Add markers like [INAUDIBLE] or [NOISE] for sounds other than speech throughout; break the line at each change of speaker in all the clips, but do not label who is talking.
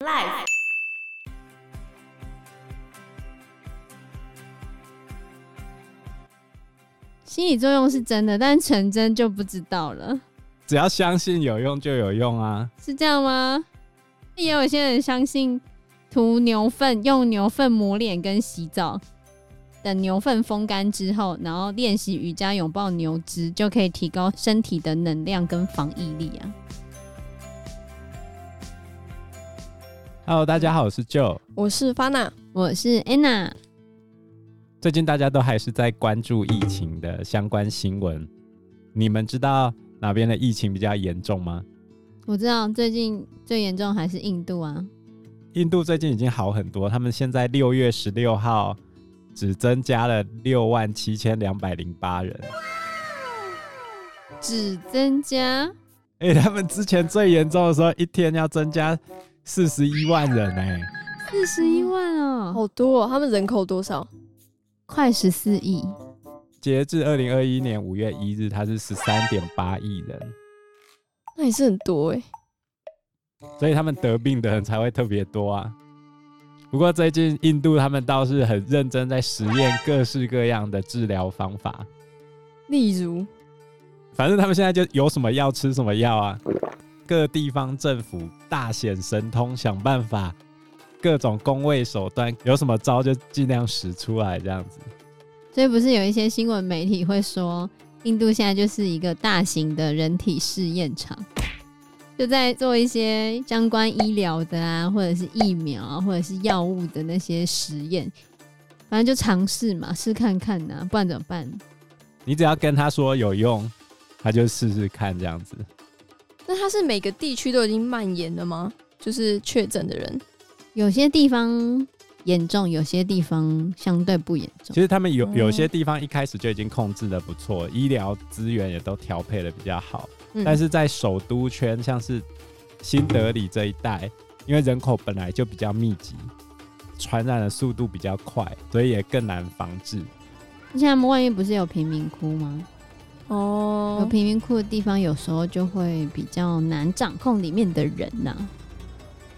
Life。
心理作用是真的，但成真就不知道了。
只要相信有用就有用啊，
是这样吗？也有些人相信涂牛粪、用牛粪抹脸跟洗澡，等牛粪风干之后，然后练习瑜伽、拥抱牛只，就可以提高身体的能量跟防疫力啊。
Hello，大家好，我是 Joe，
我是 Fana，
我是 Anna。
最近大家都还是在关注疫情的相关新闻，你们知道哪边的疫情比较严重吗？
我知道最近最严重还是印度啊。
印度最近已经好很多，他们现在六月十六号只增加了六万七千两百零八人，
只增加？
哎、欸，他们之前最严重的时候，一天要增加。四十一万人哎、欸，
四十一万哦，
好多哦！他们人口多少？
快十四亿。
截至二零二一年五月一日，他是十三点八亿人，
那也是很多哎。
所以他们得病的人才会特别多啊。不过最近印度他们倒是很认真在实验各式各样的治疗方法，
例如，
反正他们现在就有什么药吃什么药啊。各地方政府大显神通，想办法各种工位手段，有什么招就尽量使出来，这样子。
所以不是有一些新闻媒体会说，印度现在就是一个大型的人体试验场，就在做一些相关医疗的啊，或者是疫苗啊，或者是药物的那些实验，反正就尝试嘛，试看看呐、啊，不然怎么办？
你只要跟他说有用，他就试试看这样子。
那它是每个地区都已经蔓延了吗？就是确诊的人，
有些地方严重，有些地方相对不严重。
其实他们有有些地方一开始就已经控制的不错，哦、医疗资源也都调配的比较好。嗯、但是在首都圈，像是新德里这一带，因为人口本来就比较密集，传染的速度比较快，所以也更难防治。
现在他们外面不是有贫民窟吗？
哦，
有贫民窟的地方，有时候就会比较难掌控里面的人呐、啊，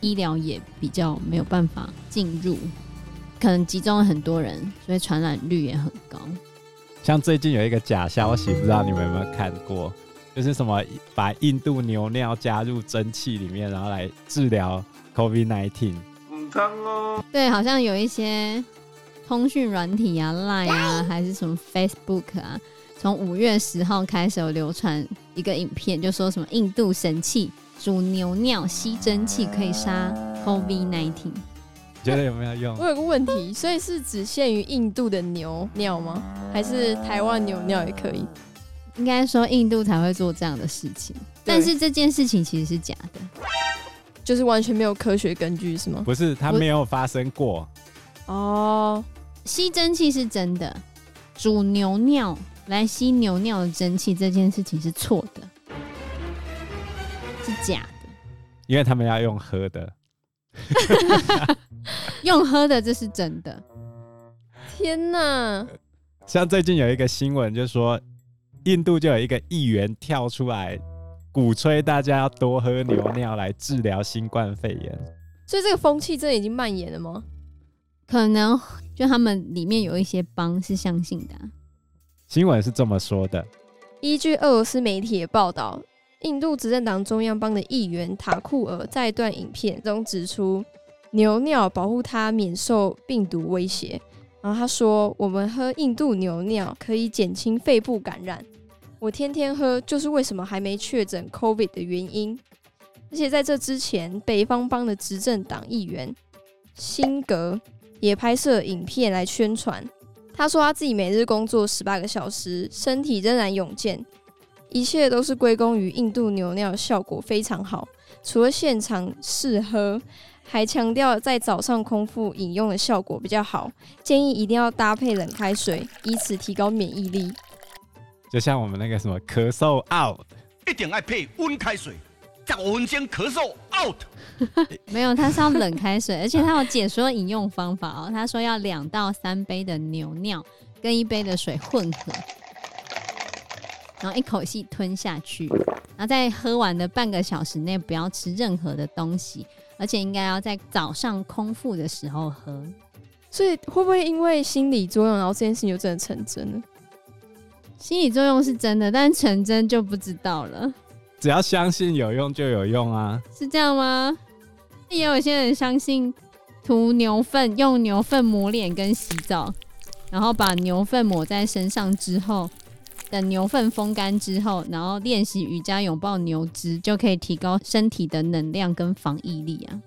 医疗也比较没有办法进入，可能集中了很多人，所以传染率也很高。
像最近有一个假消息，不知道你们有没有看过，就是什么把印度牛尿加入蒸汽里面，然后来治疗 COVID-19。嗯
哦、对，好像有一些通讯软体啊，Line 啊，还是什么 Facebook 啊。从五月十号开始有流传一个影片，就说什么印度神器煮牛尿吸蒸汽可以杀 COVID-19，
觉得有没有用？
我有个问题，所以是只限于印度的牛尿吗？还是台湾牛尿也可以？
应该说印度才会做这样的事情，但是这件事情其实是假的，
就是完全没有科学根据，是吗？
不是，它没有发生过。
哦，
吸蒸汽是真的，煮牛尿。来吸牛尿的蒸汽这件事情是错的，是假的，
因为他们要用喝的，[LAUGHS]
用喝的这是真的。
天哪！
像最近有一个新闻，就是说印度就有一个议员跳出来鼓吹大家要多喝牛尿来治疗新冠肺炎，
所以这个风气真的已经蔓延了吗？
可能就他们里面有一些帮是相信的啊。
新闻是这么说的：
依据俄罗斯媒体的报道，印度执政党中央邦的议员塔库尔在一段影片中指出，牛尿保护他免受病毒威胁。然后他说：“我们喝印度牛尿可以减轻肺部感染，我天天喝就是为什么还没确诊 COVID 的原因。”而且在这之前，北方邦的执政党议员辛格也拍摄影片来宣传。他说他自己每日工作十八个小时，身体仍然勇健，一切都是归功于印度牛尿效果非常好。除了现场试喝，还强调在早上空腹饮用的效果比较好，建议一定要搭配冷开水，以此提高免疫力。
就像我们那个什么咳嗽 out，
一定爱配温开水。在我们先咳嗽 out，[LAUGHS]
没有，他是要冷开水，[LAUGHS] 而且他有解说饮用方法哦。他说要两到三杯的牛尿跟一杯的水混合，然后一口气吞下去，然后在喝完的半个小时内不要吃任何的东西，而且应该要在早上空腹的时候喝。
所以会不会因为心理作用，然后这件事情就真的成真了？
心理作用是真的，但成真就不知道了。
只要相信有用就有用啊，
是这样吗？也有些人相信涂牛粪，用牛粪抹脸跟洗澡，然后把牛粪抹在身上之后。等牛粪风干之后，然后练习瑜伽，拥抱牛脂，就可以提高身体的能量跟防疫力啊！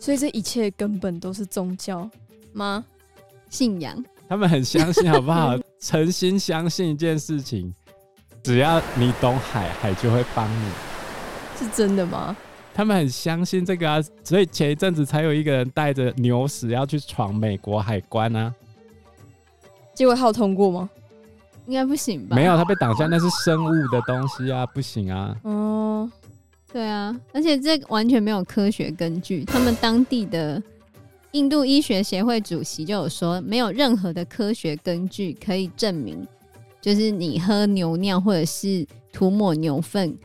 所以这一切根本都是宗教吗？
信仰？
他们很相信，好不好？诚心相信一件事情，只要你懂海，海就会帮你。
是真的吗？
他们很相信这个啊，所以前一阵子才有一个人带着牛屎要去闯美国海关啊，
结果他有通过吗？
应该不行吧？
没有，他被挡下，那是生物的东西啊，不行啊。
哦，对啊，而且这完全没有科学根据。他们当地的印度医学协会主席就有说，没有任何的科学根据可以证明，就是你喝牛尿或者是涂抹牛粪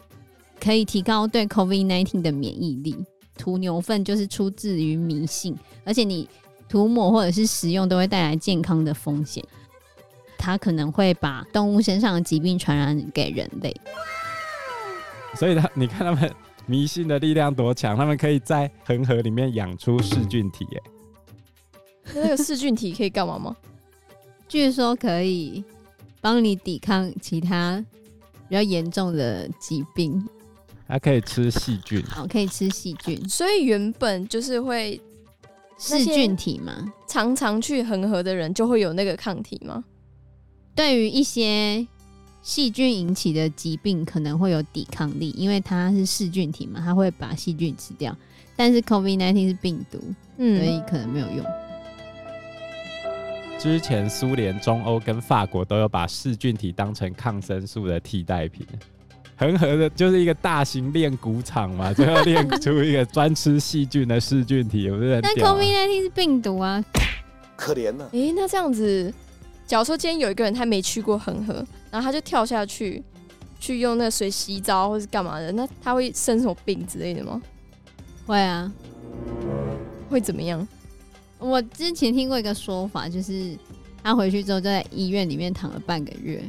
可以提高对 COVID-19 的免疫力。涂牛粪就是出自于迷信，而且你涂抹或者是食用都会带来健康的风险。它可能会把动物身上的疾病传染给人类，
所以他你看他们迷信的力量多强，他们可以在恒河里面养出噬菌体，耶，
那个噬菌体可以干嘛吗？
据说可以帮你抵抗其他比较严重的疾病。
还可以吃细菌，
好，可以吃细菌，
所以原本就是会
噬菌体嘛，
常常去恒河的人就会有那个抗体吗？
对于一些细菌引起的疾病，可能会有抵抗力，因为它是噬菌体嘛，它会把细菌吃掉。但是 COVID-19 是病毒，嗯，所以可能没有用。
之前苏联、中欧跟法国都有把噬菌体当成抗生素的替代品。恒河的就是一个大型炼骨厂嘛，最后炼出一个专吃细菌的噬菌体，不是？
但 COVID-19 是病毒啊，
可怜呢、啊。
诶，那这样子。假如说今天有一个人他没去过恒河，然后他就跳下去，去用那个水洗澡或是干嘛的，那他会生什么病之类的吗？
会啊，
会怎么样？
我之前听过一个说法，就是他回去之后就在医院里面躺了半个月，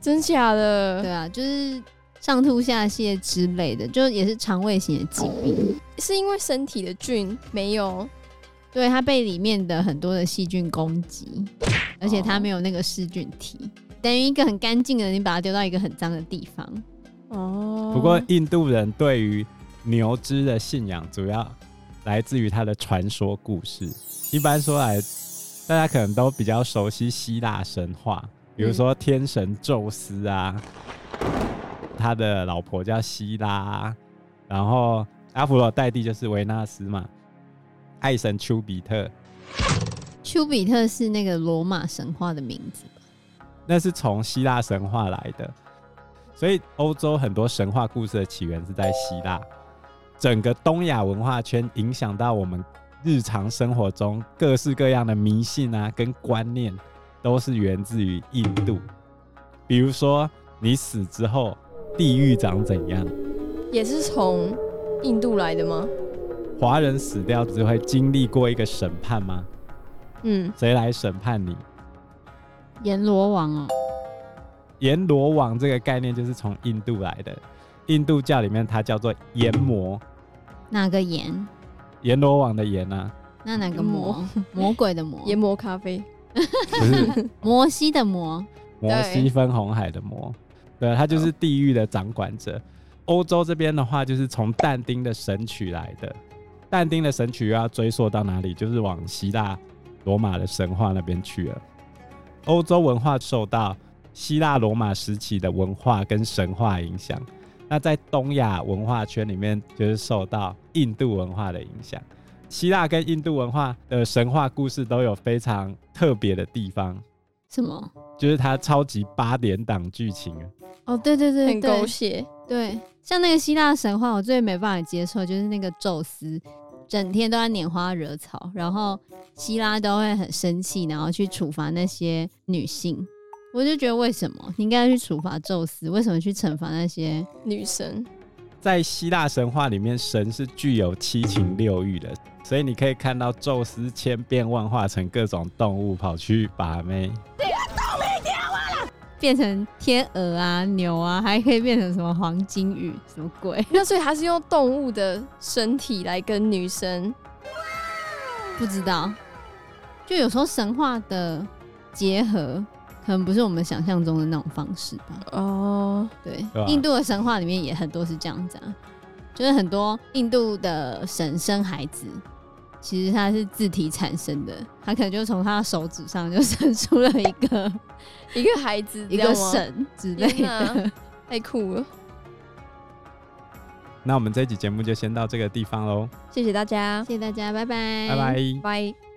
真假的？
对啊，就是上吐下泻之类的，就也是肠胃型的疾病，
是因为身体的菌没有，
对，他被里面的很多的细菌攻击。而且它没有那个噬菌体，等于一个很干净的，你把它丢到一个很脏的地方。
哦。
不过印度人对于牛只的信仰主要来自于他的传说故事。一般说来，大家可能都比较熟悉希腊神话，比如说天神宙斯啊，嗯、他的老婆叫希拉，然后阿佛罗代蒂就是维纳斯嘛，爱神丘比特。
丘比特是那个罗马神话的名字，
那是从希腊神话来的，所以欧洲很多神话故事的起源是在希腊。整个东亚文化圈影响到我们日常生活中各式各样的迷信啊，跟观念都是源自于印度。比如说，你死之后地狱长怎样，
也是从印度来的吗？
华人死掉只会经历过一个审判吗？
嗯，
谁来审判你？
阎罗王哦。
阎罗王这个概念就是从印度来的，印度教里面它叫做阎魔。
哪个阎？
阎罗王的阎啊。
那哪个魔？魔 [LAUGHS] 鬼的魔。
阎魔咖啡。
不是。[LAUGHS]
摩西的摩。
摩西分红海的摩。对，他就是地狱的掌管者。欧洲这边的话，就是从但丁的神曲来的。但丁的神曲又要追溯到哪里？就是往希腊。罗马的神话那边去了，欧洲文化受到希腊罗马时期的文化跟神话影响。那在东亚文化圈里面，就是受到印度文化的影响。希腊跟印度文化的神话故事都有非常特别的地方。
什么？
就是它超级八点档剧情。
哦，对对对，
很狗血。
对，像那个希腊神话，我最没办法接受，就是那个宙斯。整天都在拈花惹草，然后希拉都会很生气，然后去处罚那些女性，我就觉得为什么你应该去处罚宙斯？为什么去惩罚那些
女神？
在希腊神话里面，神是具有七情六欲的，所以你可以看到宙斯千变万化成各种动物跑去把妹。你个动物
听话了，变成天鹅啊、牛啊，还可以变成什么黄金鱼，什么鬼？[LAUGHS]
那所以他是用动物的身体来跟女生？
不知道，就有时候神话的结合。可能不是我们想象中的那种方式吧。哦，对，对印度的神话里面也很多是这样子啊，就是很多印度的神生孩子，其实他是自体产生的，他可能就从他的手指上就生出了一个 [LAUGHS]
一个孩子，
一个神之类的，
太酷了。
那我们这一集节目就先到这个地方喽，
谢谢大家，
谢谢大家，拜拜，
拜拜，
拜。